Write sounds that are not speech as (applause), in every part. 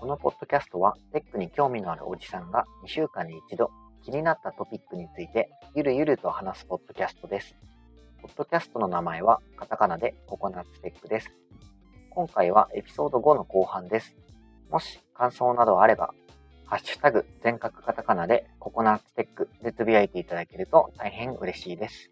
このポッドキャストは、テックに興味のあるおじさんが2週間に一度気になったトピックについてゆるゆると話すポッドキャストです。ポッドキャストの名前はカタカナでココナッツテックです。今回はエピソード5の後半です。もし感想などあれば、ハッシュタグ全角カタカナでココナッツテックでつぶやいていただけると大変嬉しいです。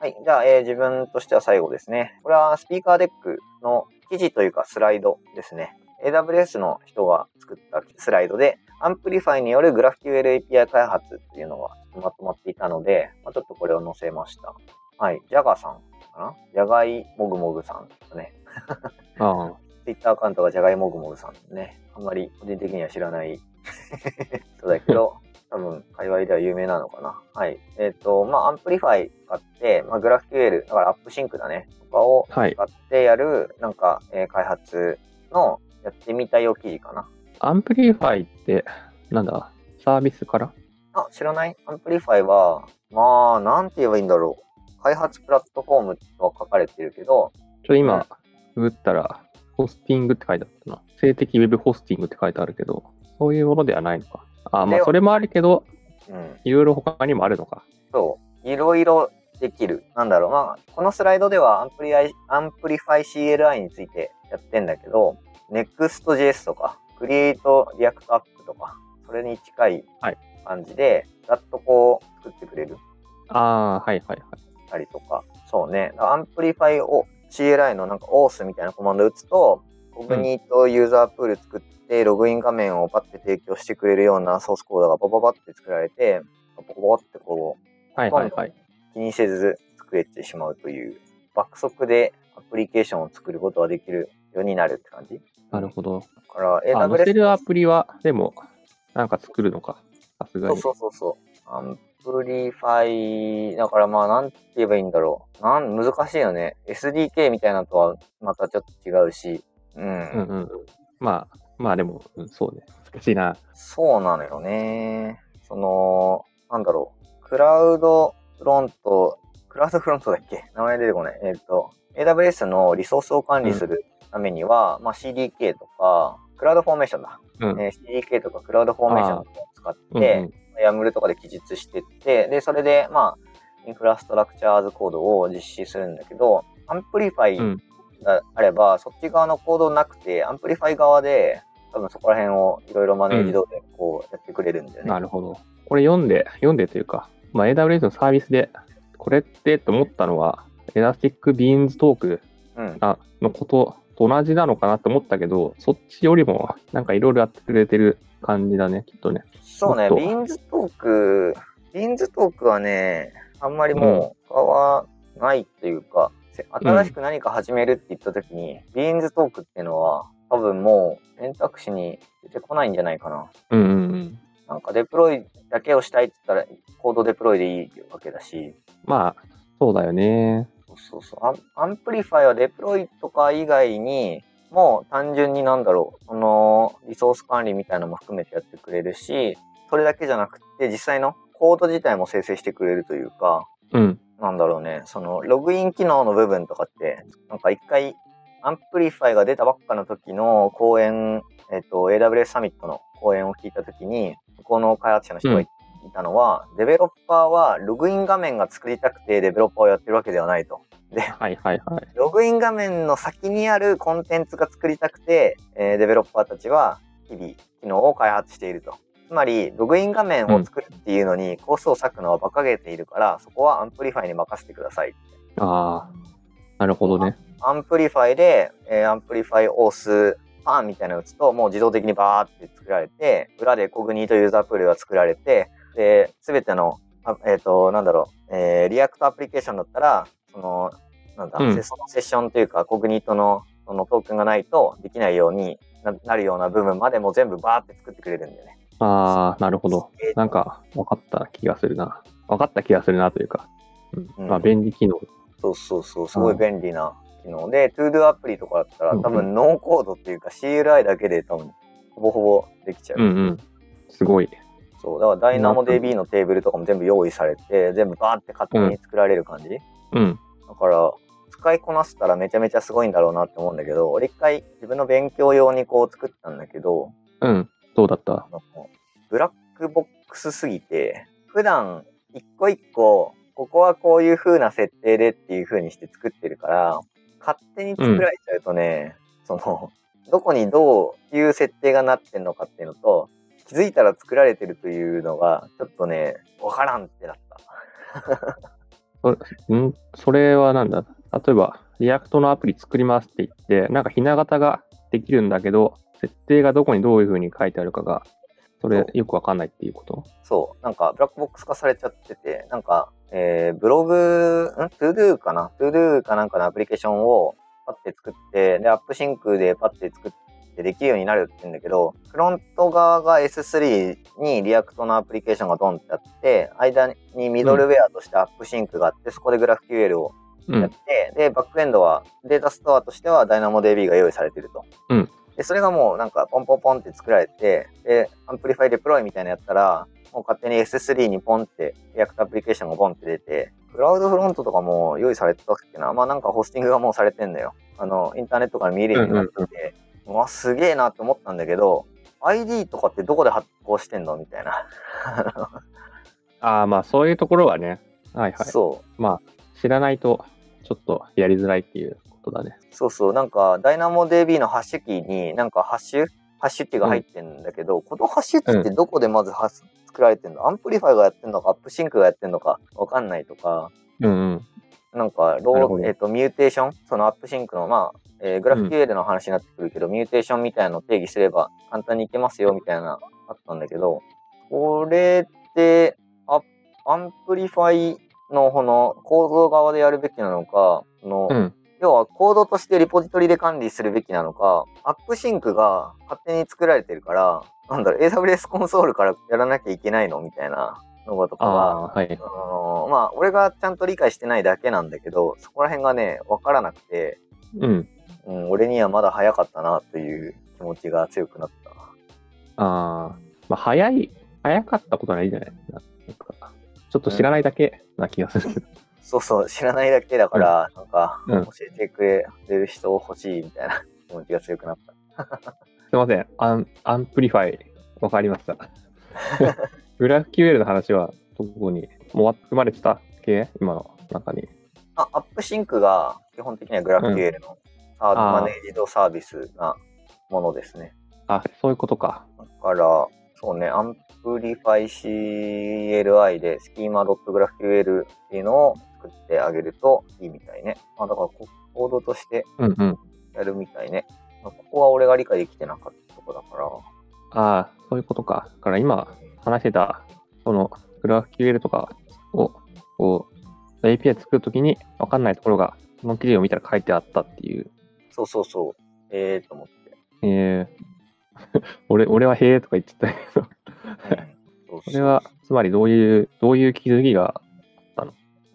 はい。じゃあ、えー自分としては最後ですね。これは Speaker Deck の記事というかスライドですね。AWS の人が作ったスライドで、 Amplify による GraphQL API 開発っていうのがまとまっていたので、まあ、ちょっとこれを載せました。はい。ジャガさんかな？ジャガイモグモグさんですね。ああ。(laughs) Twitter アカウントがジャガイモグモグさんね。あんまり個人的には知らない (laughs) 人だけど、(laughs) 多分、界隈では有名なのかな。はい。えっ、と、まあ、 Amplify 使って、まあ、 GraphQL、だから AppSync だね、とかをはい使ってやる、なんか、えー開発のやってみたよ記事かな。 Amplify って、なんだ、サービスから？あ、知らない Amplify は、まあ、なんて言えばいいんだろう。開発プラットフォームとは書かれてるけど、ちょ、今、ググったら、ホスティングって書いてあったな。静的ウェブホスティングって書いてあるけど、そういうものではないのか。ああ、まあ、それもあるけど、うん。いろいろ他にもあるのか。そう。いろいろできる。なんだろう。まあ、このスライドではアンプリアイアンプリファイ CLI についてやってんだけど、Next.js とか、Create React App とか、それに近いはい感じで、ざっとこう作ってくれるああ、はいはいはい。たりとか。そうね。 Amplify を CLI のなんか add auth みたいなコマンドを打つと、 Cognito user pool 作って、ログイン画面をパッて提供してくれるようなソースコードがパパパって作られて、パパパってこう、はいはいはい。気にせず作れてしまうという爆速でアプリケーションを作ることができるようになるって感じなるほど。だからあ、載せ AWS るアプリは、でも、なんか作るのか。さすがに。そうそうそうそう Amplify だからまあなんて言えばいいんだろうなん難しいよね SDK みたいなのとはまたちょっと違うしうん、うんうんうん。まあ、まあでも、うんそうね。難しいな。そうなのよねそのなんだろう CloudFront CloudFront だっけ？名前出てこないえっ、と AWS のリソースを管理するためには、まあ、CDK とか CloudFormation だ、うん。えー CDK とか CloudFormation を使っうんて、YAML とかで記述してって、で、それで、まあ、 Infrastructure as Code を実施するんだけど、 Amplify うんがあれば、そっち側のコードなくて、 Amplify 側で、多分そこら辺をいろいろマネージドでこうやってくれるんだよね。なるほど。これ読んで、読んでというか、まあ、AWS のサービスで、これってと思ったのは、 Elastic Beanstalk のことと同じなのかなと思ったけど、そっちよりもなんかいろいろやってくれてる感じだね、きっとね。そうね、 Beanstalk、Beanstalk はね、あんまりもう使わないっていうか、せ新しく何か始めるって言った時に、 Beanstalk っていうのは多分もう選択肢に出てこないんじゃないかな。うんうんうん。なんかデプロイだけをしたいって言ったら、 CodeDeploy でいいわけだし、まあ、そうだよね。そうそう。Amplify はデプロイとか以外に、もう単純になんだろう、そのリソース管理みたいなのも含めてやってくれるし、それだけじゃなくて、実際のコード自体も生成してくれるというか、うん。なんだろうね、そのログイン機能の部分とかって、なんか一回、 Amplify が出たばっかの時の講演、えっ、と、AWS サミットの講演を聞いた時に、向こうの開発者の人が言っていたのは、デベロッパーはログイン画面が作りたくてデベロッパーをやってるわけではないと。で、はいはいはい。ログイン画面の先にあるコンテンツが作りたくて、えーデベロッパーたちは日々機能を開発していると。つまり、ログイン画面を作るっていうのにコストを割くのは馬鹿げているから、そこは Amplify に任せてください。ああ、なるほどね。 Amplify で、えー Amplify Auth パンみたいなのを打つと、もう自動的にバーって作られて、裏で Cognito ユーザープールが作られて、で、すべての、あえっ、と、なんだろう、えー React アプリケーションだったら、その、なんだ、うんセそのセッションというか、 Cognito のそのトークンがないとできないようにななるような部分までも全部バーって作ってくれるんだよね。ああ、なるほどえー。なんか分かった気がするな。分かった気がするなというか。うんうんまあ、便利機能。そうそうそう、すごい便利な機能で、ToDo アプリとかだったら多分ノーコードっていうか CLI だけで多分ほぼほぼできちゃう。うんうん。すごい。そう、だから DynamoDB のテーブルとかも全部用意されて、全部バーって勝手に作られる感じ。うん。だから、使いこなせたらめちゃめちゃすごいんだろうなって思うんだけど、俺一回自分の勉強用にこう作ったんだけど、うん。どうだった？ブラックボックスすぎて、普段一個一個、ここはこういう風な設定でっていう風にして作ってるから、勝手に作られちゃうとね、その、どこにどういう設定がなってんのかっていうのと、気づいたら作られてるというのが、ちょっとね、わからんってなった。んそれはなんだ？例えば、 React のアプリ作りますって言って、なんかひな形ができるんだけど、設定がどこにどういう風に書いてあるかが、それそうよくわかんないっていうこと？そう、なんかブラックボックス化されちゃってて、なんか、えー、ブログ、ん ?ToDo かな ?ToDo かなんかのアプリケーションをパッて作って、で、 AppSync でパッて作ってできるようになるって言うんだけど、フロント側が S3 に React のアプリケーションがドンってあって、間にミドルウェアとして AppSync があって、そこで GraphQL をうん。やって、で、バックエンドはデータストアとしては DynamoDB が用意されてると。うんで、それがもうなんかポンポンポンって作られて、で、 Amplify デプロイみたいなやったら、もう勝手に S3 にポンって React アプリケーションがポンって出て、 CloudFront とかも用意されてたっけなまあなんかホスティングがもうされてんだよ。あの、インターネットから見えるようになってて、うわ、すげえなって思ったんだけど、ID とかってどこで発行してんのみたいな。ああ、まあそういうところはね、はいはい。そう。まあ、知らないと、ちょっとやりづらいっていうことだね。そうそう、なんか、DynamoDB のハッシュキーに、なんかハッシュハッシュキーが入ってんだけど、このハッシュキーってどこでまずハス作られてんの、 Amplify がやってんのか、 AppSync がやってんのか、わかんないとか、うんうん。なんか、ロー、えっ、と、ミューテーションその AppSync の、まあ、えー、 GraphQL の話になってくるけど、ミューテーションみたいなのを定義すれば簡単にいけますよ、みたいな、あったんだけど、これって、ア Amplify のこの構造側でやるべきなのか、その、うん。要はコードとしてリポジトリで管理するべきなのか、 AppSync が勝手に作られてるから、なんだろう、AWS コンソールからやらなきゃいけないの？みたいなのとかあは、あ、はい。あのーまあ、俺がちゃんと理解してないだけなんだけど、そこら辺がね、わからなくて、うん。うん、俺にはまだ早かったなという気持ちが強くなった。ああ、まあ早い、早かったことはないんじゃない？なんか、ちょっと知らないだけな気がするけど。そうそう、知らないだけだから、なんか、うん教えてくれる人欲しいみたいな (laughs) 気持ちが強くなった。すいません。アン Amplify、わかりました。(laughs) GraphQL の話は、どこに、もう含まれてた系今の中に。あ、アップシンクが基本的には GraphQL のサービあーマネージドサービスなものですね。あ、そういうことか。だから、そうね、アンプリファイ CLI で schema.graphql っていうのを作ってあげるといいみたいね。あだからココードとしてうんうん。やるみたいね。まあここは俺が理解できてなかったとこだから。ああ、そういうことか。だから今話してた、そのグラフ QL とかを、こう、API 作るときに分かんないところが、この記事を見たら書いてあったっていう。そうそうそう。ええー、と思って。えー、(laughs) 俺、俺はへえとか言ってたけど、うんそれは、つまりどういう、どういう気づきが、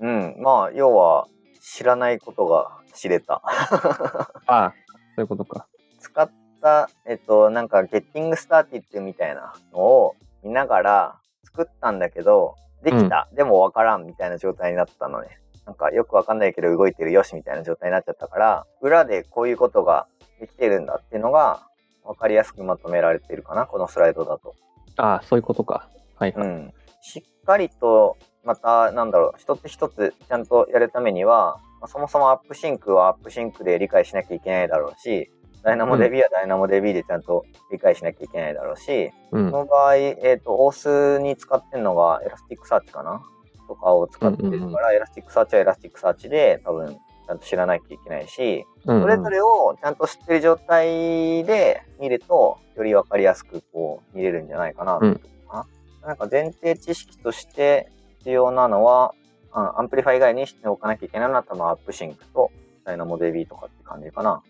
うん。まあ、要は、知らないことが知れた。(laughs) ああ、そういうことか。使った、えっと、なんか、ゲッティングスターティッドみたいなのを見ながら作ったんだけど、できた、でもわからんみたいな状態になったのね。なんか、よくわかんないけど動いてるよしみたいな状態になっちゃったから、裏でこういうことができてるんだっていうのが、わかりやすくまとめられてるかな、このスライドだと。ああ、そういうことか。はい、はい。うん。しっかりと、また、なんだろう、一つ一つちゃんとやるためには、まあそもそも AppSync は AppSync で理解しなきゃいけないだろうし、ダイナモ DB はダイナモ DB でちゃんと理解しなきゃいけないだろうし、うん。その場合、えっ、と、オースに使ってるのが Elasticsearch かな？とかを使ってるから、うんうんうん Elasticsearch は Elasticsearch で多分ちゃんと知らなきゃいけないし、うんそれぞれをちゃんと知ってる状態で見ると、よりわかりやすくこう見れるんじゃないかなと思うかな。なんか前提知識として必要なのは、あ Amplify 以外に知っておかなきゃいけないのは多分 AppSync とダイナモ DB とかって感じかな。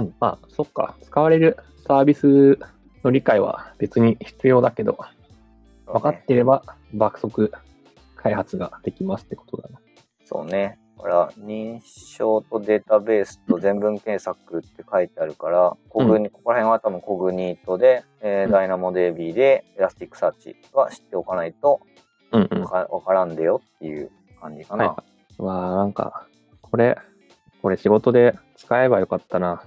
うんうん。まあ、そっか。使われるサービスの理解は別に必要だけど、分かってれば爆速開発ができますってことだな。そうね。だから、認証とデータベースと全文検索って書いてあるから、コグニ、ここら辺は多分 Cognito で、えーうんダイナモ DB で、 Elasticsearch は知っておかないとうんうん。わからんでよっていう感じかな。はいはい。わあなんか、これ、これ仕事で使えばよかったな。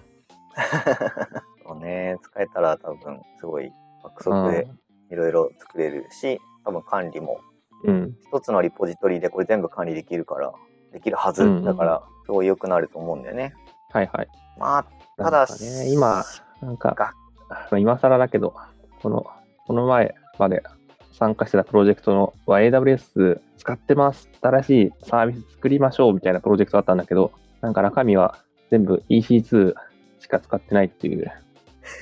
(laughs) そうね。使えたら多分すごい爆う速でん。いろいろ作れるし、多分管理もうん。一つのリポジトリでこれ全部管理できるから、できるはず。うんうんだから、すごい良くなると思うんだよね。はいはい。まあ、ただね、今、なんかが、今更だけど、この、この前まで参加してたプロジェクトのは AWS 使ってます。新しいサービス作りましょうみたいなプロジェクトだったんだけど、なんか中身は全部 EC2 しか使ってないっていう、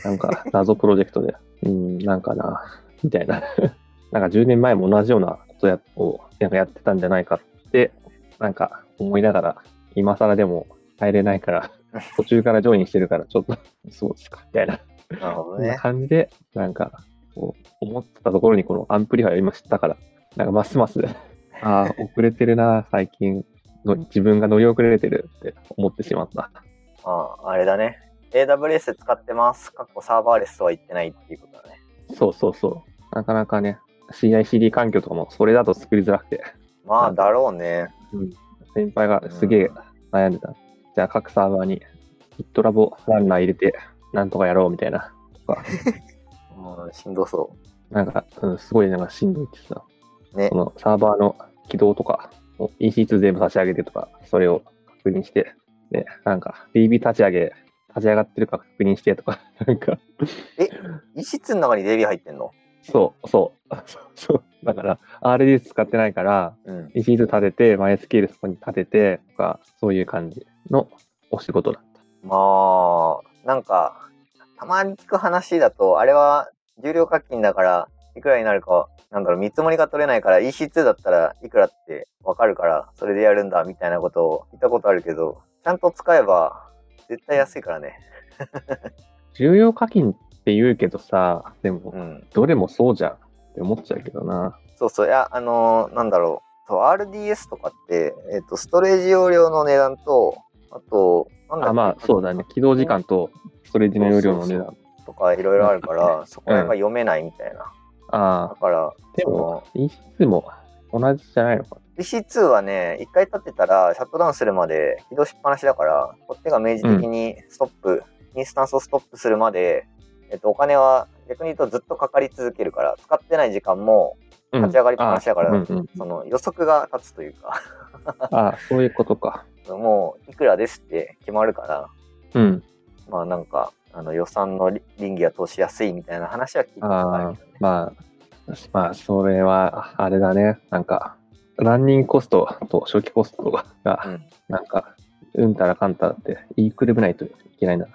なんか謎プロジェクトで、(laughs) うん、なんかな、みたいな。(laughs) なんか10年前も同じようなことやをなんかやってたんじゃないかって、なんか思いながら、今更でも入れないから、(laughs) 途中からジョインしてるから、ちょっと、そうですか、みたいな。なるほどね。感じで、なんか、こう思ってたところにこの Amplify を今知ったから、なんかますます、ああ、遅れてるな、最近の、自分が乗り遅れてるって思ってしまった。ああ、あれだね。AWS 使ってます。かっこサーバーレスとは言ってないっていうことだね。そうそうそう。なかなかね、CICD 環境とかもそれだと作りづらくて、まあ、だろうね。先輩がすげえ悩んでた。じゃあ各サーバーに GitLab ランナー入れて、なんとかやろうみたいな。とか、うん、しんどそなんか、うん、すごいなんかしんどいってさ。う。ねそ。のサーバーの起動とか、EC2 全部差し上げてとか、それを確認して、で、なんか DB 立ち上げ、立ち上がってるか確認してとか、(laughs) なんか、異質の中に DB 入ってんの？そう、そう、そ (laughs) うそう。だから、RDS 使ってないから、うん。EC2 立てて、MySQL そこに立ててとか、そういう感じのお仕事だっまあ、なんか、たまに聞く話だと、あれは重量課金だから、いくらになるか、なんだろう、見積もりが取れないから EC2 だったらいくらってわかるから、それでやるんだ、みたいなことを聞いたことあるけど、ちゃんと使えば、絶対安いからね。た。重要課金って言うけどさ、でもう、ん。どれもそうじゃんって思っちゃうけどな。そうそう、いや、あのーなんだろう。そう、RDS とかって、えっ、と、ストレージ容量の値段と、あと、なんだあ、まあ、そうだね。起動時間とストレージの容量の値段。とかいろいろあるから、そこら辺がうん読めないみたいな。ああ、だから、でも、EC2 も同じじゃないのかな。EC2 はね、一回立ってたら、シャットダウンするまで起動しっぱなしだから、こっちが明示的にストップ、インスタンスをストップするまで、えっと、お金は逆に言うとずっとかかり続けるから、使ってない時間もうん立ち上がりっぱなしだから、うん、その予測が立つというか、(laughs) あそういうことか。もういくらですって決まるから、うん。まあなんか、あの予算の倫理が通しやすいみたいな話は聞いたことあるけどね。まあ、まあ、それは、あれだね。なんか、ランニングコストと初期コストが、うんなんか、うんたらかんたらって言いくるめないといけないな。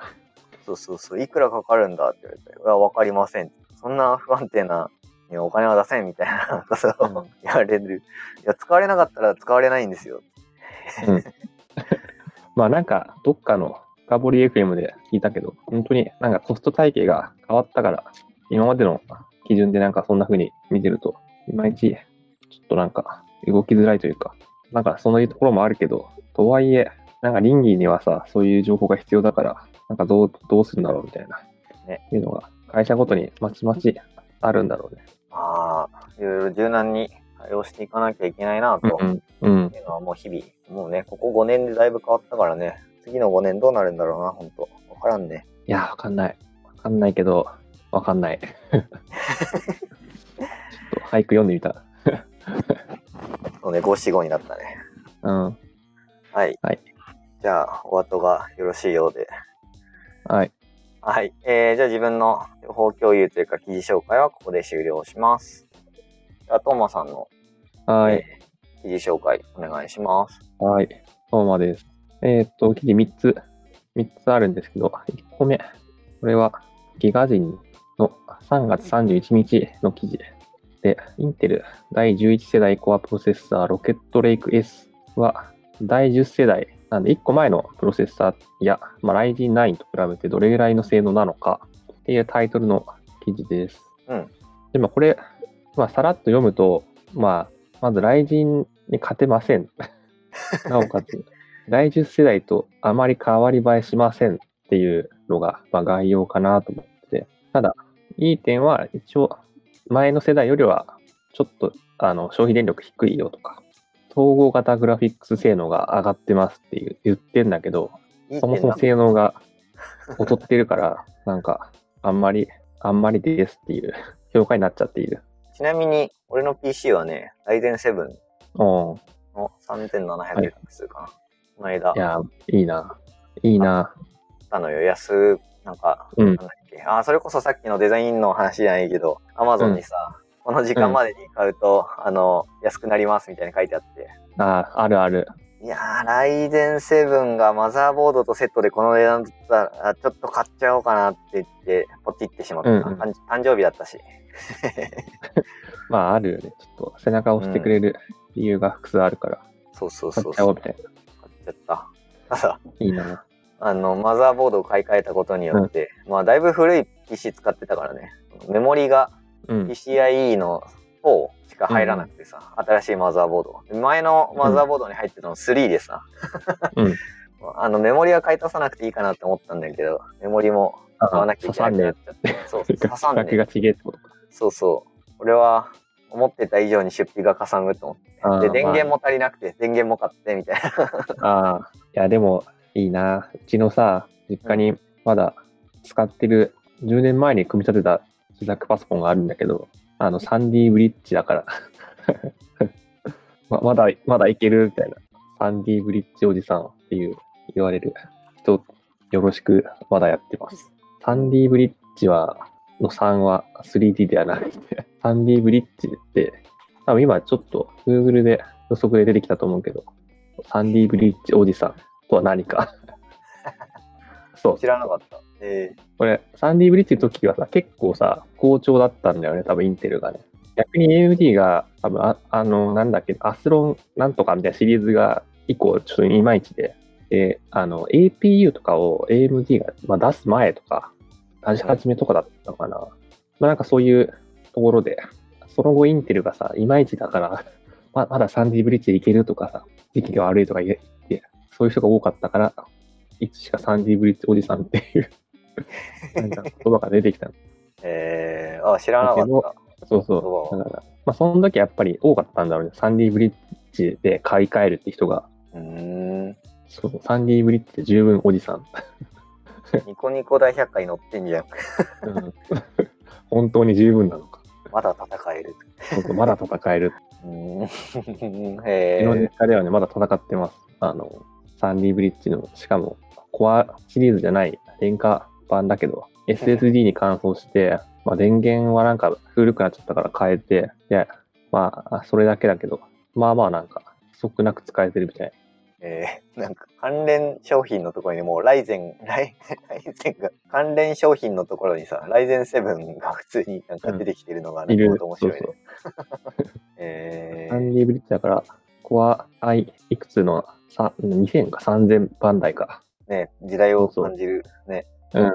そうそうそう、いくらかかるんだって言われて、いや、わかりません。そんな不安定なお金は出せんみたいなことをうん (laughs) 言われる。いや、使われなかったら使われないんですよ。(laughs) まあなんか、どっかの深掘り FM で聞いたけど、本当になんかコスト体系が変わったから、今までの基準でなんかそんな風に見てると、いまいち、ちょっとなんか動きづらいというか、なんかそういうところもあるけど、とはいえ、なんか倫理にはさ、そういう情報が必要だから、なんかどう、どうするんだろうみたいな、ねいうのが、会社ごとにまちまちあるんだろうね。まあ、いろいろ柔軟に対応していかなきゃいけないなとうん、うん。いうのはもう日々、もうね、ここ5年でだいぶ変わったからね、次の5年どうなるんだろうな、ほんと。わからんね。いや、わかんない。わかんないけど、わかんない。(laughs) ちょっと俳句読んでみた。そうね、5、4、5になったね。うん。はい。はいじゃあ、お後がよろしいようで。はい。はい。えー、じゃあ自分の情報共有というか記事紹介はここで終了します。じゃあ、トーマさんの、はい。えー記事紹介お願いします。はい。トーマです。えーっと、記事3つ、3つあるんですけど、1個目。これは、ギガ人の3月31日の記事で、インテル第11世代コアプロセッサーロケットレイク S は、第10世代、なんで1個前のプロセッサーや、まあ、Ryzen 9と比べてどれぐらいの性能なのかっていうタイトルの記事です。うん。で、まあ、これ、まあ、さらっと読むと、まあ、まず、雷神に勝てません。(laughs) なおかつ、第10世代とあまり変わり映えしませんっていうのが、まあ、概要かなと思ってて、ただ、いい点は、一応、前の世代よりは、ちょっと、あの、消費電力低いよとか、統合型グラフィックス性能が上がってますっていう言ってんだけど、いいそもそも性能が劣ってるから、(laughs) なんか、あんまり、あんまりですっていう評価になっちゃっている。ちなみに、俺の PC はね、Ryzen 7うん。の 3700X かな。この間、いや、いいな。いいな。あのよ、安、なんか、うんなんだっけ。あ、それこそさっきのデザインの話じゃないけど、Amazon にさ、この時間までに買うと、あの、安くなりますみたいに書いてあって。ああ、あるある。いやー、ライゼン7がマザーボードとセットでこの値段だったら、あちょっと買っちゃおうかなって言って、ポチってしまった。うんうん誕誕生日だったし。(laughs) まあ、あるよね。ちょっと背中を押してくれる理由が複数あるから、そうそう買そうそう。っちゃおうみたいな。買っちゃった。ただ、いいな。あの、マザーボードを買い替えたことによって、まあ、だいぶ古い PC 使ってたからね。メモリがうん。PCIe の4しか入らなくてさ、新しいマザーボード。で前のマザーボードに入ってたの3でさ、うん。(laughs) あの、メモリは買い足さなくていいかなって思ったんだけど、メモリも買わあなきゃいけなくなっちゃって。そうんね額がちげえってことか。そうそう。俺は思ってた以上に出費がかさむと思って。で、電源も足りなくて、電源も買って、みたいな。ああ、いや、でも、いいな。うちのさ、実家にまだ使ってる、10年前に組み立てた自作パソコンがあるんだけど、あの、3D ブリッジだから。(laughs) ままだ、まだいけるみたいな。3D ブリッジおじさんっていう言われる人、よろしく、まだやってます。3D ブリッジは、の3は 3D ではなくて、3D ブリッジって、多分今ちょっと Google で予測で出てきたと思うけど、3D ブリッジおじさんとは何か。(laughs) そう知。らなかった。えこれ、3D ブリッジの時はさ、結構さ、好調だったんだよね、多分インテルがね。逆に AMD が、多分あ、あの、なんだっけ、アスロンなんとかみたいなシリーズが、以降、ちょっといまいちで、で、あの、APU とかを AMD が、まあ、出す前とか、出し始めとかだったのかな。まあ、なんかそういうところで、その後インテルがさ、いまいちだから、(laughs) ままだ 3D ブリッジでいけるとかさ、時期が悪いとか言そういう人が多かったから、いつしか 3D ブリッジおじさんっていう、なんか言葉が出てきたの。ー、(laughs) えー、あ、知らなかった。そうそう。だから、まあ、その時やっぱり多かったんだろうね。3D ブリッジで買い替えるって人が。うーん。そうそう、3D ブリッジで十分おじさん。(laughs) ニコニコ大百科に載ってんじゃん。うん (laughs) 本当に十分なのか。まだ戦える。まだ戦える。うーん。へ実家ではね、まだ戦ってます。あの、3D ブリッジの、しかも、コアシリーズじゃない廉価版だけど、SSD に換装して、まあ、電源はなんか古くなっちゃったから変えて、いや、まあ、それだけだけど、まあまあなんか、不足なく使えてるみたい。えー、なんか関連商品のところにもうライゼン、ライライゼンが、関連商品のところにさ、ライゼン7が普通になんか出てきてるのがね、いる。面白いね。そうそう。(laughs) えー、3D ブリッジだから、コア i いくつのさ2000か3000番台か。ね、時代を感じる。ね。うん。だ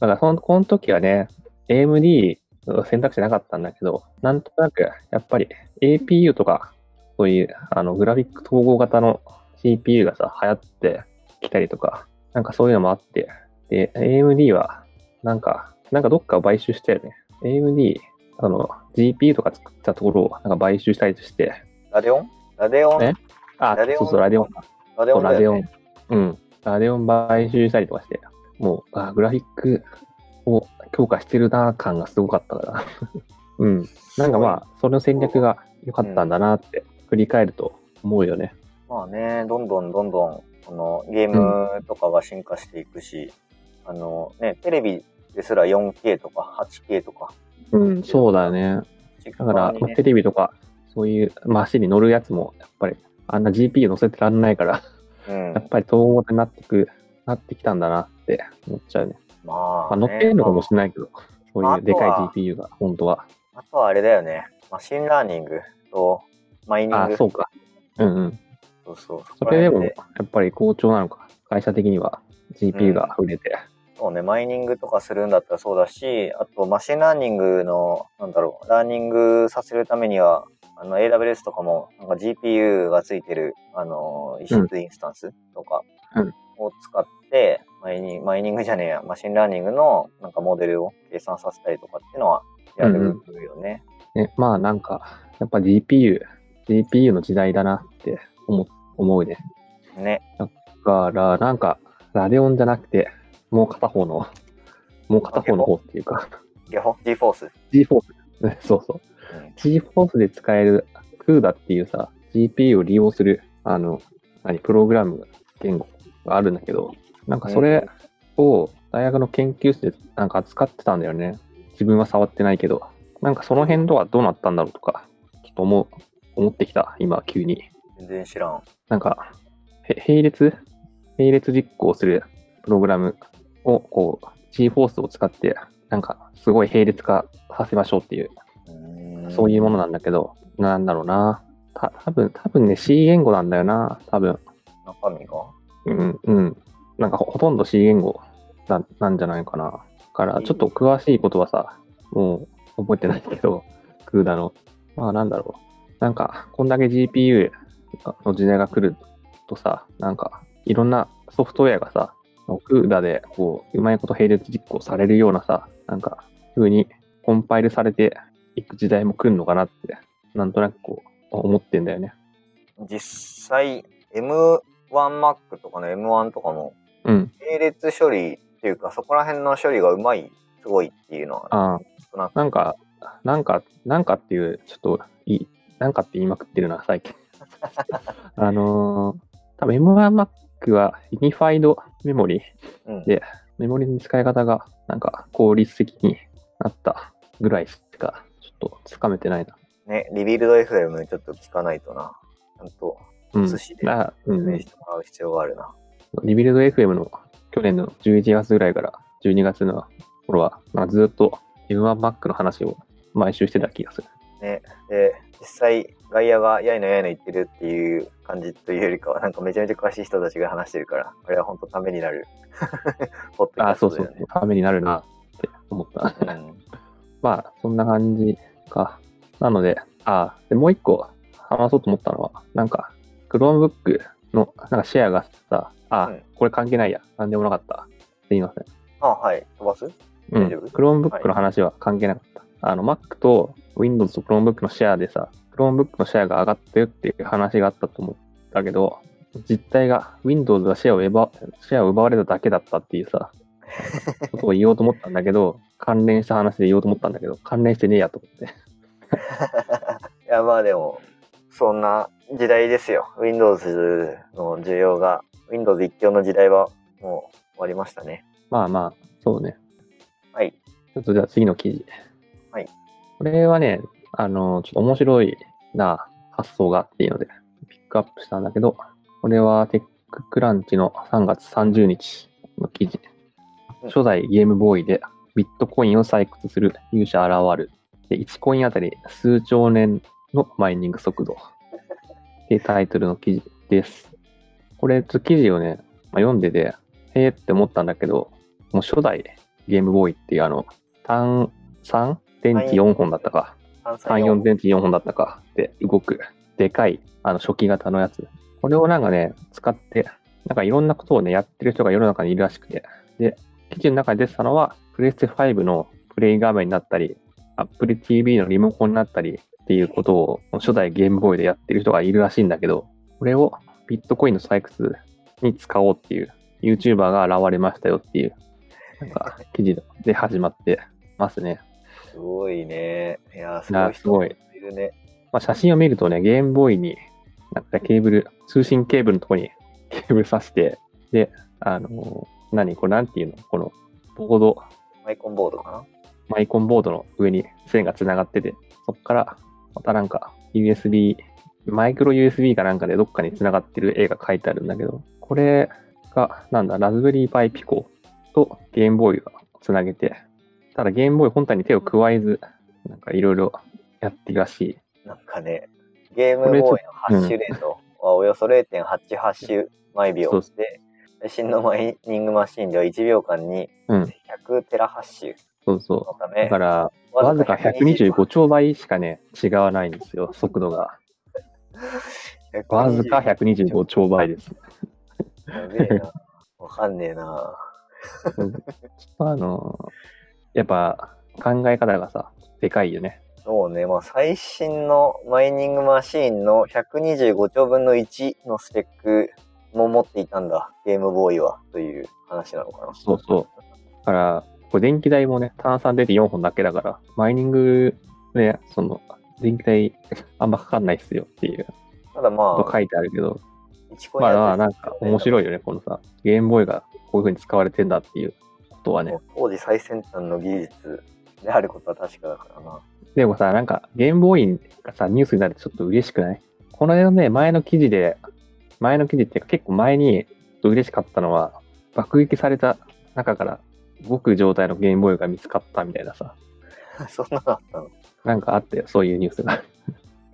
からその、この時はね、AMD の選択肢なかったんだけど、なんとなく、やっぱり APU とか、そういう、あの、グラフィック統合型の CPU がさ、流行ってきたりとか、なんかそういうのもあって、で、AMD は、なんか、なんかどっかを買収したよね。AMD、あの、GPU とか作ったところをなんか買収したりして、ラデオン？ラデオン？え？あラデオン、そうそう、ラデオン。ラデオンだラデオン。うん。ラデオン買収したりとかして、もう、あグラフィックを強化してるな感がすごかったから。(laughs) うん。なんかまあ、その戦略が良かったんだなって、振り返ると思うよね。まあね、どんどんどんどん、あの、ゲームとかが進化していくし、あのね、テレビですら 4K とか 8K とか。うん、そうだよね。だから、まあテレビとか、そういうマシンに乗るやつも、やっぱり、あんな GPU 乗せてらんないから、うんやっぱり統合になってく、なってきたんだなって思っちゃうね。ままあ、あ、乗ってるのかもしれないけど、そうまあいうでかい GPU が、本当は。あとはあれだよね。 machine learning とマイニンあグ。そうか。うんうん。そうそう。それでも、こやっぱり好調なのか。会社的には GPU が売れて。そうね、マイニングとかするんだったらそうだし、あと machine learning の、なんだろう、ラーニングさせるためには、あの AWS とかもなんか GPU がついてる、あの、 EC2 インスタンスとかを使って、マイニング、マイニングじゃねえや、 machine learning のなんかモデルを計算させたりとかっていうのはやるよね。ね、まあなんか、やっぱ GPU、GPU の時代だなって思思うね。ね。だから、なんか、 Radeon じゃなくて、もう片方の、もう片方の方っていうか、ゲホ ? GeForce? GeForce。ね (laughs) そうそう。GForce で使える CUDA っていうさ、GPU を利用する、あの、何、プログラム言語があるんだけど、なんかそれを大学の研究室でなんか扱ってたんだよね。自分は触ってないけど。なんかその辺とはどうなったんだろうとか、ちょっと思う、思ってきた、今、急に。全然知らん。なんか、へ並列？並列実行するプログラムを、こう、GForce を使って、なんか、すごい並列化させましょうっていう、そういうものなんだけど、なんだろうな。た多分多分ね、C 言語なんだよな、多分。中身が？うん、うん。なんかほほとんど C 言語ななんじゃないかな。だから、ちょっと詳しいことはさ、もう覚えてないけど、(laughs) クーダの。まあなんだろう。なんか、こんだけ GPU の時代が来るとさ、なんか、いろんなソフトウェアがさ、クーダでこう、うまいこと並列実行されるようなさ、なんか、風にコンパイルされていく時代も来るのかなって、なんとなくこう、思ってんだよね。実際、M1Mac とかの M1 とかも、うん。並列処理っていうか、そこら辺の処理がうまい、すごいっていうのは、ああ、なんか、なんか、なんかっていう、ちょっといい、なんかって言いまくってるな、最近。(laughs) あのー、多分 M1Mac はユニファイドメモリうんで、メモリの使い方がなんか効率的になったぐらいしか、ちょっとつかめてないな。ね、リビルド FM ちょっと聞かないとな。ちゃんとうん。寿司であうん説明してもらう必要があるな。リビルド FM の去年の11月ぐらいから12月の頃は、まあ、ずっと M1Mac の話を毎週してた気がする。ね、で、実際、外野がやいのやいの言ってるっていう感じというよりかは、なんかめちゃめちゃ詳しい人たちが話してるから、これは本当ためになる。(laughs) ポッドキああ、ャストだよね。。そうそうためになるなって思った。うん (laughs) まあ、そんな感じか。なので、あでもう一個話そうと思ったのは、なんか、Chromebook のなんかシェアがさ、あ、うんこれ関係ないや。なんでもなかった。すいません。あ、はい。飛ばす？うん。大丈夫？Chromebook の話は関係なかった。あの、Mac と Windows と Chromebook のシェアでさ、Chromebook のシェアが上がったよっていう話があったと思ったけど、実態が Windows がシェアを奪シェアを奪われただけだったっていうさ、ことを言おうと思ったんだけど、(laughs) 関連した話で言おうと思ったんだけど、関連してねえやと思って。(laughs) いや、まあでも、そんな時代ですよ。Windows の需要が、Windows 一強の時代はもう終わりましたね。まあまあ、そうね。はい。ちょっとじゃあ次の記事。これはね、あの、ちょっと面白いな発想があっていうので、ピックアップしたんだけど、これはテッククランチの3月30日の記事。初代ゲームボーイでビットコインを採掘する勇者現る。で1コインあたり数兆年のマイニング速度。っていうタイトルの記事です。これ、と記事をね、まあ、読んでて、へーって思ったんだけど、もう初代ゲームボーイっていうあの、単3電池4本だったか、単単4電池4本だったかで動く、でかい、あの初期型のやつ。これをなんかね、使って、なんかいろんなことをね、やってる人が世の中にいるらしくて。で、記事の中に出てたのは、プレステ5のプレイ画面になったり、Apple TV のリモコンになったりっていうことを初代ゲームボーイでやってる人がいるらしいんだけど、これをビットコインの採掘に使おうっていう YouTuber が現れましたよっていう、なんか記事で始まってますね。すごいね。いや、すごい人いるね。まあ、写真を見るとね、ゲームボーイに、なんかケーブル、通信ケーブルのとこにケーブル挿して、で、あのー何？これなんていうの？このボード、マイコンボードかな？マイコンボードの上に線が繋がってて、そこからまたなんか USB、マイクロ USB かなんかでどっかに繋がってる絵が書いてあるんだけど、これが、なんだ、ラズベリーパイピコとゲームボーイが繋げて、ただゲームボーイ本体に手を加えず、なんかいろいろやってるらしい。なんかね、ゲームボーイのハッシュレートはおよそ0.88周毎秒そうで、最新のマイニングマシンでは1秒間にうん100テラハッシュそうそのたう。だめか、ら、わずか125兆倍しかね、違わないんですよ、速度が。(laughs) わずか125兆倍です。やべえな。わかんねえな。(laughs) ちょっとあの、やっぱ考え方がさ、でかいよね。そうね、まあ最新のマイニングマシーンの125兆分の1のスペックも持っていたんだ、ゲームボーイは、という話なのかな。そうそう。だから、これ電気代もね、炭酸出て4本だけだから、マイニングで、その、電気代あんまかかんないっすよっていう。ただまあ、書いてあるけど、1コインまあなんか面白いよね、このさ、ゲームボーイがこういう風に使われてんだっていう。ことはね。当時最先端の技術であることは確かだからな。でもさ、なんかゲームボーイがさ、ニュースになるとちょっと嬉しくない？この間ね、前の記事で、前の記事っていうか結構前にちょっと嬉しかったのは、爆撃された中から動く状態のゲームボーイが見つかったみたいなさ、(laughs) そんなのあったの？なんかあったよ、そういうニュースが。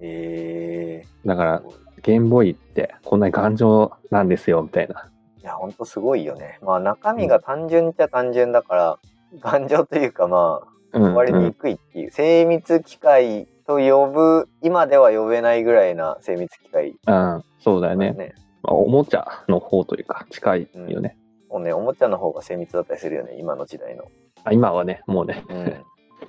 えだから、ゲームボーイってこんなに頑丈なんですよ、みたいな。ー、いや、ほんとすごいよね。まあ中身が単純っちゃ単純だから、(laughs) 頑丈というかまあ、うん、割れにくいっていう、精密機械と呼ぶ、今では呼べないぐらいな精密機械うん、うんそうだよね。ね。まあ、おもちゃの方というか、近いよね。もうね、おもちゃの方が精密だったりするよね、今の時代の。あ今はね、もうね。うん。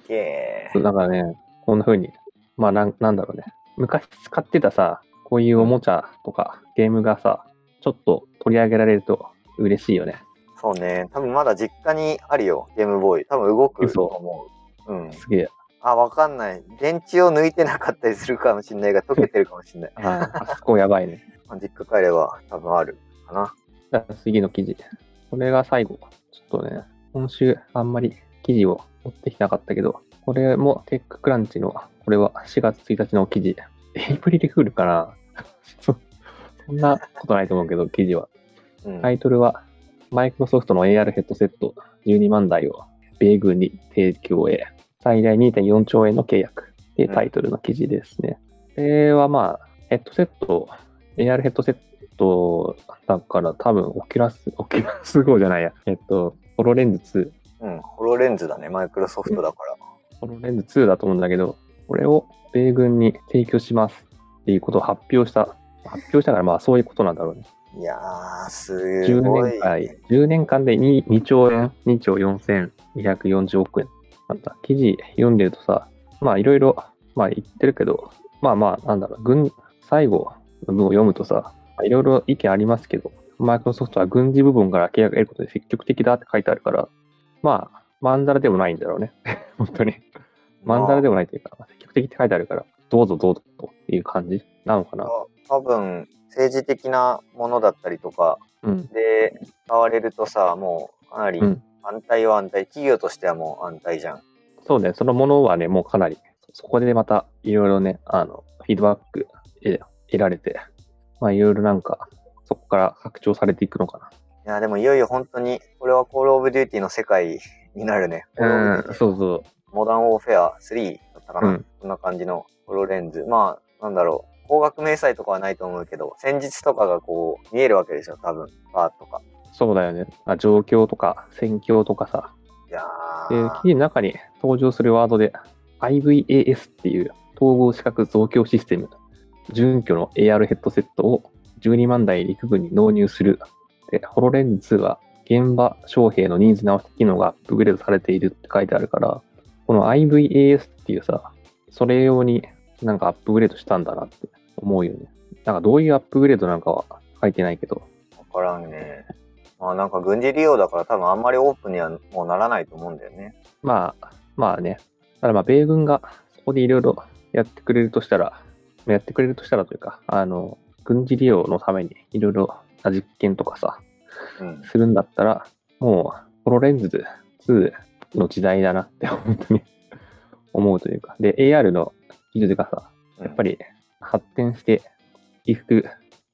ゲ (laughs) そうだからね、こんな風に、まあなん、なんだろうね。昔使ってたさ、こういうおもちゃとかゲームがさ、ちょっと取り上げられると嬉しいよね。ー。そうね、多分まだ実家にあるよ、ゲームボーイ。多分動くと思う。うん。すげえ。あ、わかんない。電池を抜いてなかったりするかもしれないが、溶けてるかもしれない。(laughs) あーあそこやばいね。まあ実家帰れば多分あるかな。じゃあ次の記事。これが最後。ちょっとね、今週あんまり記事を持ってきなかったけど、これもテッククランチの、これは4月1日の記事。エイプリルフールかなそ (laughs) そんなことないと思うけど、記事は。うん。タイトルは、マイクロソフトの AR ヘッドセット12万台を米軍に提供へ、最大2.4兆円の契約ってタイトルの記事ですね。これはまあ、ヘッドセット、AR ヘッドセットだから多分 Oculus、Oculus Go じゃないや、えっと、 HoloLens うん。ホロレンズだね、マイクロソフトだから。2、 HoloLens 2だと思うんだけど、これを米軍に提供しますっていうことを発表した。発表したからまあそういうことなんだろうね。いやー、す10ごい。年間、10年間で 2, 2兆円、2兆4240億円。なんだ、記事読んでるとさ、まあいろいろ、まあ言ってるけど、まあまあ、なんだろう、軍、最後の文を読むとさ、いろいろ意見ありますけど、マイクロソフトは軍事部分から契約を得ることで積極的だって書いてあるから、まあ、まんざらでもないんだろうね。(laughs) 本当に。まんざらでもないというか、積極的って書いてあるから、どうぞどうぞという感じなのかな。多分、政治的なものだったりとかうん。で使われるとさ、もうかなりうん反対は反対、企業としてはもう反対じゃん。そうね、そのものはね、もうかなり、そこでまたいろいろね、あの、フィードバックえ得られて、まあいろいろなんか、そこから拡張されていくのかいや、でもいよいよ本当に、これは Call of Duty の世界になるね。な。うん、そうそう。 Modern Warfare 3だったかな、うんこんな感じの HoloLens。まあ、なんだろう。光学迷彩とかはないと思うけど、戦術とかがこう、見えるわけでしょ、多分。バーとか。そうだよね。あ状況とか、戦況とかさ。いやで、ー記事の中に登場するワードで、IVAS っていう統合視覚増強システム、準拠の AR ヘッドセットを12万台陸軍に納入する。で、ホロレンズ2は現場招兵のニーズに合わせた機能がアップグレードされているって書いてあるから、この IVAS っていうさ、それ用になんかアップグレードしたんだなって思うよね。なんかどういうアップグレードなんかは書いてないけど、わからんね。まあなんか軍事利用だから多分あんまりオープンにはもうならないと思うんだよね。まあ、まあね。ただまあ、米軍がそこでいろいろやってくれるとしたら、やってくれるとしたらというか、あの、軍事利用のためにいろいろな実験とかさ、うん。するんだったら、もう、ホロレンズ2の時代だなって本当に思うというか。で、AR の技術がさ、やっぱり。り発展していく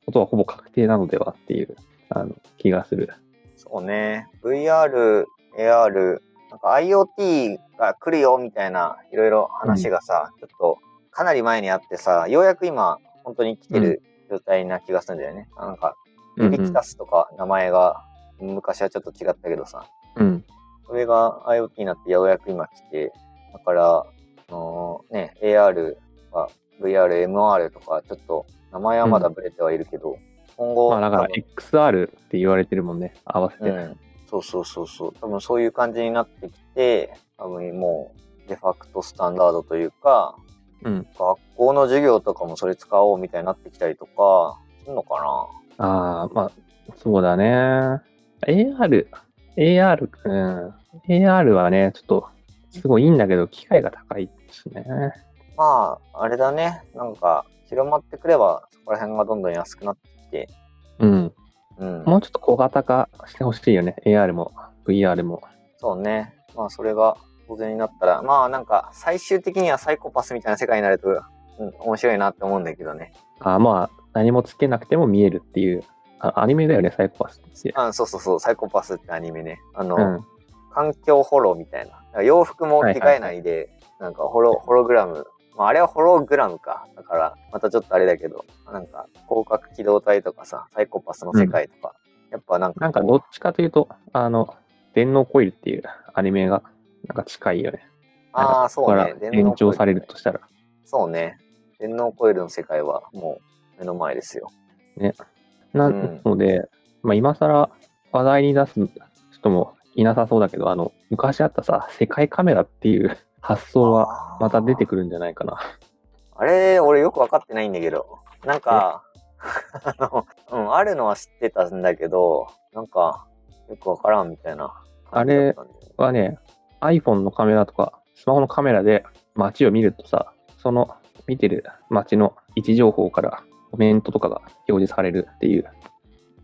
ことはほぼ確定なのではっていうあの気がする。そうね。VR、AR、なんか IoT が来るよみたいないろいろ話がさ、ちょっとかなり前にあってさ、ようやく今本当に来てる状態な気がするんだよね。なんか、うんうんリキタスとか名前が昔はちょっと違ったけどさ、うん。それが IoT になってようやく今来て、だから、あのね、AR は VR、MR とか、ちょっと名前はまだブレてはいるけど、今後、まあだから XR って言われてるもんね。合わせて。うん、そうそうそうそう。多分そういう感じになってきて、多分もうデファクトスタンダードというか、うん。学校の授業とかもそれ使おうみたいになってきたりとか、するのかああ、まあ、そうだね。AR、AR、うん。AR はね、ちょっと、すごいいいんだけど、機械が高いしね。なまあ、あれだね。なんか、広まってくれば、そこら辺がどんどん安くなってきて、うん。うん。もうちょっと小型化してほしいよね。AR も、VR も。そうね。まあ、それが当然になったら、まあ、なんか、最終的にはサイコパスみたいな世界になると、うん、面白いなって思うんだけどね。あーまあ、何もつけなくても見えるっていう。あアニメだよね、サイコパスって。あそうそうそう、サイコパスってアニメね。あの、うん。環境ホロみたいな。洋服も着替えないで、なんかホロ、ホログラム。まあ、あれはホログラムか。だから、またちょっとあれだけど、なんか、広角機動隊とかさ、サイコパスの世界とか、やっぱなんか、なんか、どっちかというと、あの、電脳コイルっていうアニメが、なんか近いよね。ああ、そうね。延長されるとしたら。そうね。電脳コイルの世界はもう目の前ですよ。なうんので、まあ、今更話題に出す人もいなさそうだけど、あの、昔あったさ、世界カメラっていう発想はまた出てくくるんじゃないかな。あれ、俺よくわかってないんだけど。なんか、(laughs) あの、うん、あるのは知ってたんだけど、なんか、よくわからんみたいな感じだったんだよね。はね、iPhone のカメラとか、スマホのカメラで街を見るとさ、その見てる街の位置情報からコメントとかが表示されるっていう、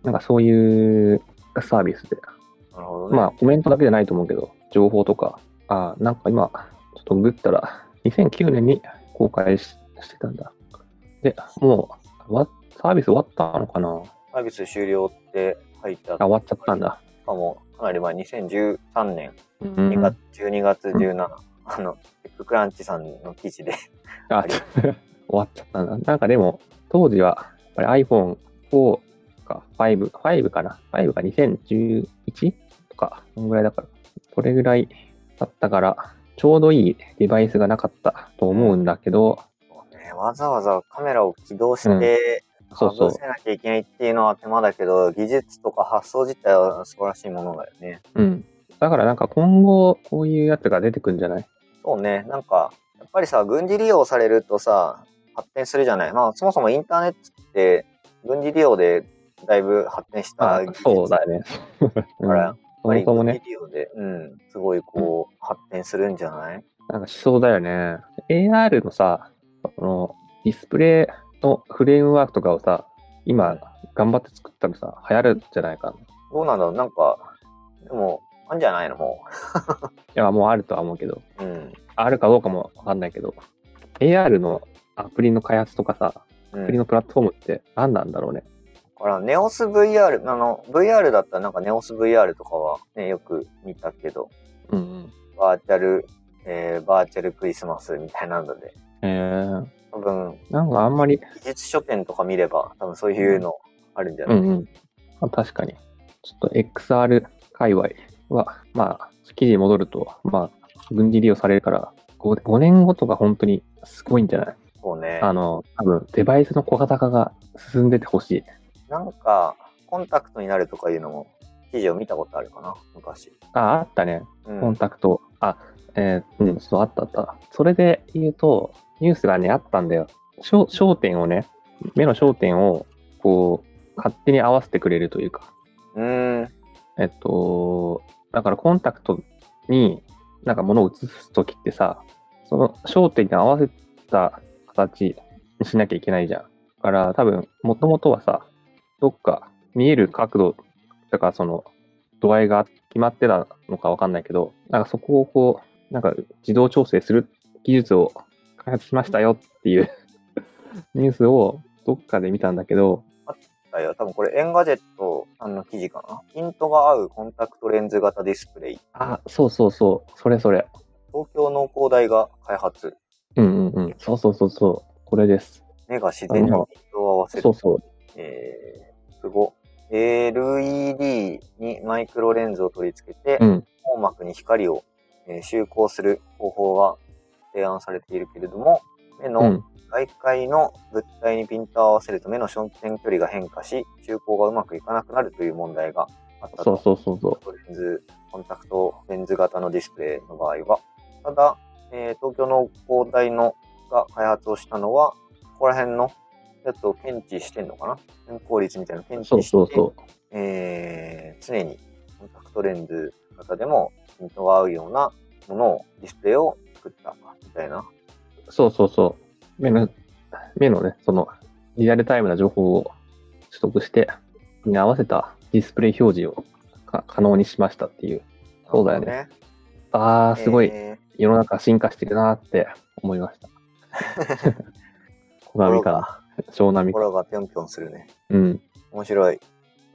なんかそういうサービスで、なるほどね。まあコメントだけじゃないと思うけど、情報とか、あなんか今、っとグったら、2009年に公開ししてたんだ。で、もう、わサービス終わったのかな？サービス終了って書いてあ終わっちゃったんだ。しかも、かなり前、2013年う2ん月、12月17、あの、テッククランチさんの記事で、あ、(laughs) 終わっちゃったんだ。なんかでも、当時は、やっぱり iPhone4 か5、5かな ?5 が 2011? とか、そんぐらいだから、それぐらいだったから、ちょうどいいデバイスがなかったと思うんだけど、ね、わざわざカメラを起動して、そうそう外せなきゃいけないっていうのは手間だけど、技術とか発想自体は素晴らしいものだよね。うん。だからなんか今後、こういうやつが出てくんじゃない？そうね、なんか、やっぱりさ、軍事利用されるとさ、発展するじゃない？まあ、そもそもインターネットって、軍事利用でだいぶ発展した技術そうだよね。だから、うんそもそもねうん、すごいこう、発展するんじゃない？なんかしそうだよね。AR のさ、このディスプレイのフレームワークとかをさ、今頑張って作ったらさ、流行るんじゃないかな。いどうなんだろう？なんか、でも、あんじゃないの？も (laughs) や、もうあるとは思うけど、う。うん。あるかどうかもわかんないけど、AR のアプリの開発とかさ、うんアプリのプラットフォームって何なんだろうね。ら、ネオス VR、あの、VR だったらなんかネオス VR とかはね、よく見たけど、うんうん。バーチャル、えー、バーチャルクリスマスみたいなので、えー、多分、なんかあんまり、技術書店とか見れば、多分そういうのあるんじゃない、うんうん。まあ、確かに。ちょっと XR 界隈は、まあ、記事に戻ると、まあ、軍事利用されるから5、5年後とか本当にすごいんじゃない？そうね。あの、多分デバイスの小型化が進んでてほしい。なんか、コンタクトになるとかいうのも、記事を見たことあるかな、昔。あ、あったね。うん。コンタクト。あ、えーうん、そう、あったあった。それで言うと、ニュースがね、あったんだよ。焦焦点をね、目の焦点を、こう、勝手に合わせてくれるというか。うーん。えっと、だからコンタクトになんか物を映すときってさ、その焦点に合わせた形にしなきゃいけないじゃん。だから多分、もともとはさ、どっか見える角度とかその度合いが決まってたのかわかんないけど、なんかそこをこう、なんか自動調整する技術を開発しましたよっていう (laughs) ニュースをどっかで見たんだけど、だよ。多分これ、 Engadget さんの記事かな？ピントが合うコンタクトレンズ型ディスプレイ。あ、そうそうそう、それそれ。東京農工大が開発。うんうんうん。そうそうそうそう。これです。目が自然にピントを合わせる。そうそう。えー、すご。LED にマイクロレンズを取り付けて、うん。網膜に光を、えー集光する方法が提案されているけれども、目のうん。外界の物体にピントを合わせると目の焦点距離が変化し、中光がうまくいかなくなるという問題があったと。そうそうそうそう。レンズ、コンタクトレンズ型のディスプレイの場合は。ただ、えー東京の工大のが開発をしたのは、ここら辺のやつを検知してんのかな？変更率みたいなの検そう知して、そうそう。えー常にコンタクトレンズ型でもピントが合うようなものを、ディスプレイを作ったみたいな。そうそうそう。目の、目のね、その、リアルタイムな情報を取得して、に合わせたディスプレイ表示をか可能にしましたっていう。そうだよねね。ああ、すごいえ世の中進化してるなって思いました。ー小波か心がな。湘南か。心がぴょんぴょんするね。うん。面白い。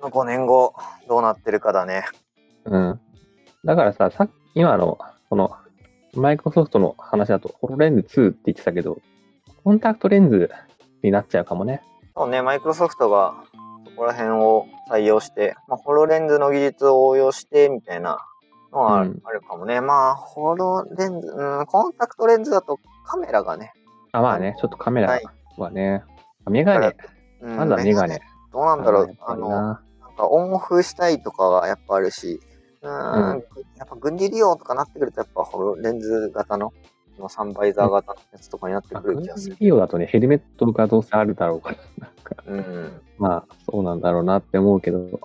5年後、どうなってるかだね。うん。だからさ、さっき、今の、この、マイクロソフトの話だと、ホロレンズ2って言ってたけど、コンタクトレンズになっちゃうかもね。そうね、マイクロソフトがそこら辺を採用して、まあ、ホロレンズの技術を応用してみたいなのはある,、かもね。まあ、ホロレンズ、うん、コンタクトレンズだとカメラがね、あ、まあね、ちょっとカメラはいはね、メガネ、うんまずはメガネ。。どうなんだろうあの、ななんかオンオフしたいとかがやっぱあるし、うーん、うんやっぱ軍事利用とかなってくると、やっぱレンズ型の、このサンバイザー型のやつとかになってまあくる気がする。軍事利用だとね、ヘルメットがどうせあるだろうから、なんか、うん。まあ、そうなんだろうなって思うけど、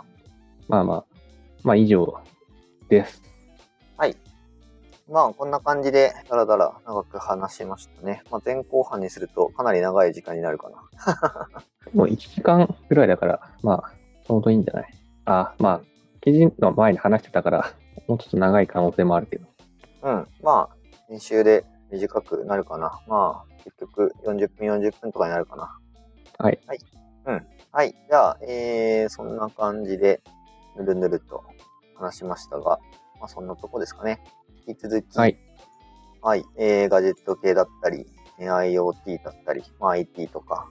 まあまあ、まあ以上です。まあ、こんな感じで、だらだら長く話しましたね。まあ、前後半にすると、かなり長い時間になるかな。(laughs) もう1時間ぐらいだから、まあ、ちょうどいいんじゃない？あ、まあ、記事の前に話してたから、もうちょっと長い可能性もあるけど。うん。まあ、編集で短くなるかな。まあ、結局40分、40分とかになるかな。はい。はい。うん。はい。じゃあ、えー、そんな感じで、ぬるぬると話しましたが、まあ、そんなとこですかね。引き続き、はい。はい。えー、ガジェット系だったり、えー IoT だったり、まあ、IT とか、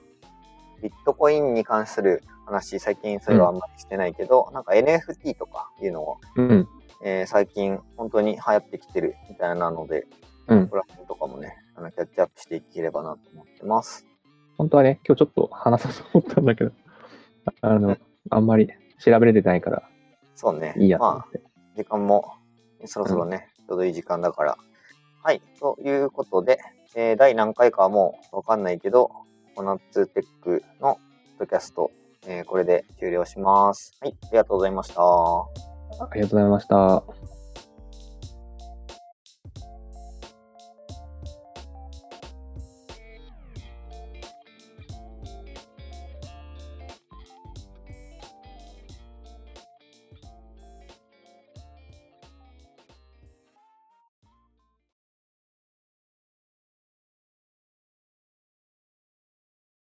ビットコインに関する話、最近それはあんまりしてないけど、なんか NFT とかいうのを、うん。えー最近本当に流行ってきてるみたいなので、うん。ここら辺とかもね、あのキャッチアップしていければなと思ってます。本当はね、今日ちょっと話そうと思ったんだけど、あの、あんまり調べれてないから、そうね。いいやまあ。時間もそろそろね、ちょうどいい時間だから。はい。ということで、えー第何回かはもうわかんないけど、コナッツテックのポッドキャスト、えーこれで終了します。はい。ありがとうございました。ありがとうございました。